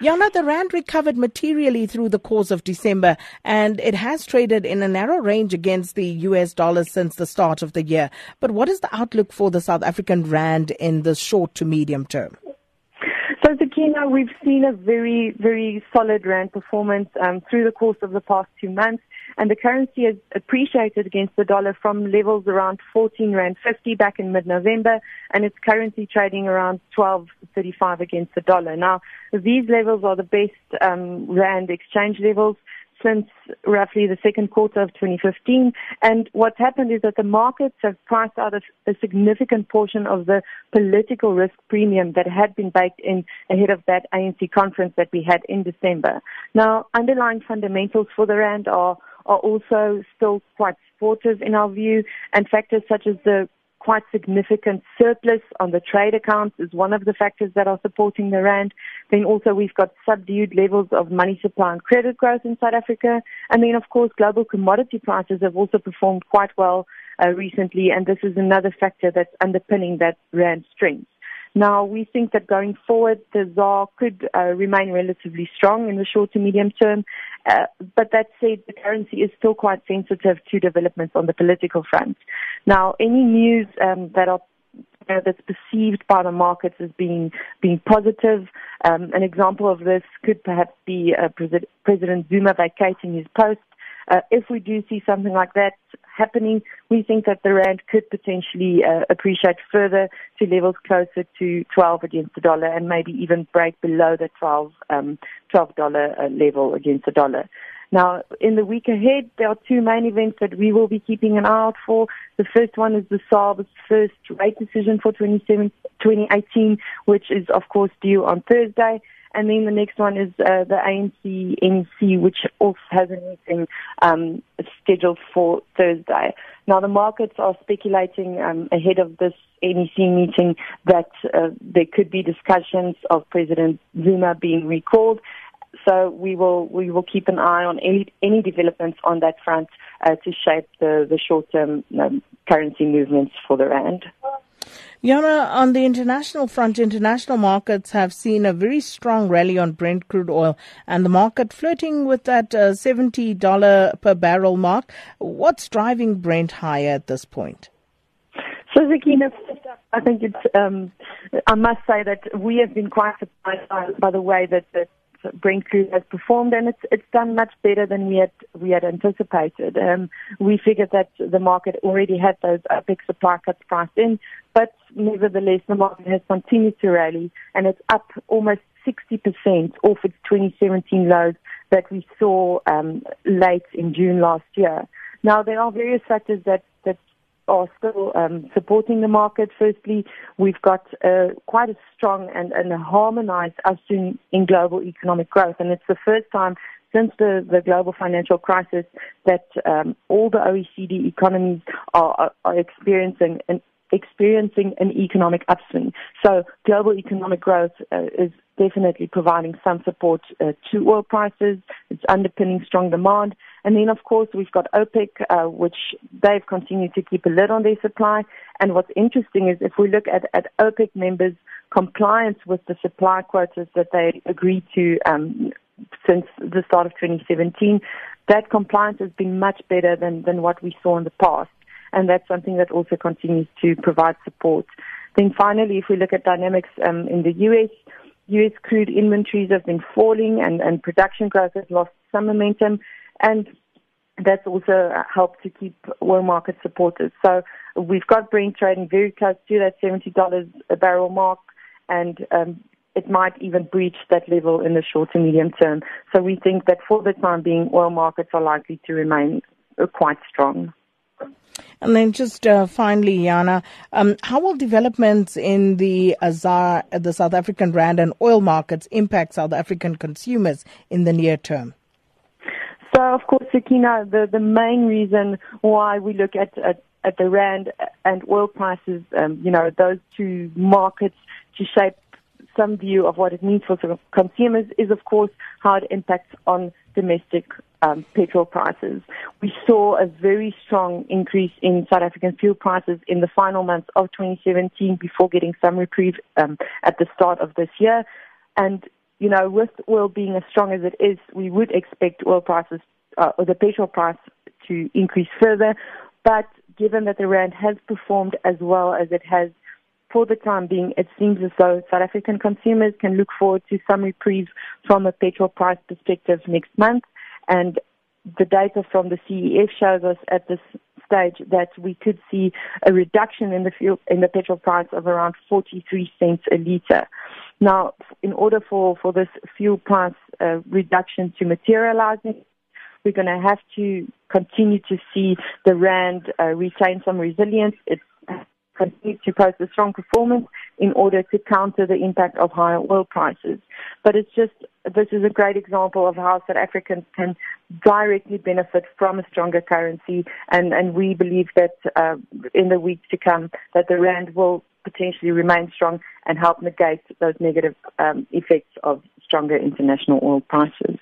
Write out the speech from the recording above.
Jana, the Rand recovered materially through the course of December and it has traded in a narrow range against the US dollar since the start of the year. But what is the outlook for the South African Rand in the short to medium term? So, Sakina, we've seen a very, very solid Rand performance um, through the course of the past two months and the currency has appreciated against the dollar from levels around 14 rand 50 back in mid-November, and it's currently trading around 12.35 against the dollar. Now, these levels are the best um, rand exchange levels since roughly the second quarter of 2015. And what's happened is that the markets have priced out a, a, significant portion of the political risk premium that had been baked in ahead of that ANC conference that we had in December. Now, underlying fundamentals for the Rand are are also still quite supportive in our view, and factors such as the quite significant surplus on the trade accounts is one of the factors that are supporting the rand. Then also we've got subdued levels of money supply and credit growth in South Africa. And then of course global commodity prices have also performed quite well uh, recently and this is another factor that's underpinning that rand strength. Now, we think that going forward, the ZAR could uh, remain relatively strong in the short to medium term. Uh, but that said, the currency is still quite sensitive to developments on the political front. Now, any news um, that are know, that's perceived by the markets as being being positive. Um, an example of this could perhaps be uh, President Zuma vacating his post uh, if we do see something like that happening, we think that the rand could potentially uh, appreciate further to levels closer to 12 against the dollar and maybe even break below the 12 um, $12 uh, level against the dollar. Now, in the week ahead, there are two main events that we will be keeping an eye out for. The first one is the SARB's first rate decision for 2018, which is, of course, due on Thursday. And then the next one is uh, the ANC NEC, which also has a meeting um, scheduled for Thursday. Now, the markets are speculating um, ahead of this NEC meeting that uh, there could be discussions of President Zuma being recalled. So we will we will keep an eye on any any developments on that front uh, to shape the the short term um, currency movements for the rand. Jana, on the international front, international markets have seen a very strong rally on Brent crude oil and the market flirting with that uh, $70 per barrel mark. What's driving Brent higher at this point? So, Sakina, I think it's, um, I must say that we have been quite surprised by, by the way that, that Brent crude has performed, and it's it's done much better than we had we had anticipated. Um, we figured that the market already had those OPEC supply cuts priced in, but nevertheless, the market has continued to rally, and it's up almost 60% off its 2017 lows that we saw um, late in June last year. Now, there are various factors that are still um, supporting the market. Firstly, we've got uh, quite a strong and, and a harmonized upswing in global economic growth, and it's the first time since the, the global financial crisis that um, all the OECD economies are, are, are experiencing an experiencing an economic upswing. So global economic growth uh, is definitely providing some support uh, to oil prices. It's underpinning strong demand. And then, of course, we've got OPEC, uh, which they've continued to keep a lid on their supply. And what's interesting is if we look at, at OPEC members' compliance with the supply quotas that they agreed to um, since the start of 2017, that compliance has been much better than, than what we saw in the past and that's something that also continues to provide support. Then finally, if we look at dynamics um, in the U.S., U.S. crude inventories have been falling and, and production growth has lost some momentum, and that's also helped to keep oil markets supported. So we've got Brent trading very close to that $70 a barrel mark, and um, it might even breach that level in the short to medium term. So we think that for the time being, oil markets are likely to remain uh, quite strong. And then just uh, finally, Jana, um, how will developments in the ZAR, the South African rand and oil markets impact South African consumers in the near term? Of course, Sakina, the, the main reason why we look at, at, at the rand and oil prices, um, you know, those two markets to shape some view of what it means for consumers is, of course, how it impacts on domestic um, petrol prices. We saw a very strong increase in South African fuel prices in the final months of 2017 before getting some reprieve um, at the start of this year. And you know, with oil being as strong as it is, we would expect oil prices uh, or the petrol price to increase further. But given that the rand has performed as well as it has for the time being, it seems as though South African consumers can look forward to some reprieve from a petrol price perspective next month. And the data from the CEF shows us at this stage that we could see a reduction in the fuel in the petrol price of around 43 cents a liter. Now, in order for, for this fuel price uh, reduction to materialize, we're going to have to continue to see the rand uh, retain some resilience. It continues to post a strong performance in order to counter the impact of higher oil prices. But it's just this is a great example of how South Africans can directly benefit from a stronger currency, and, and we believe that uh, in the weeks to come that the rand will potentially remain strong and help negate those negative um, effects of stronger international oil prices.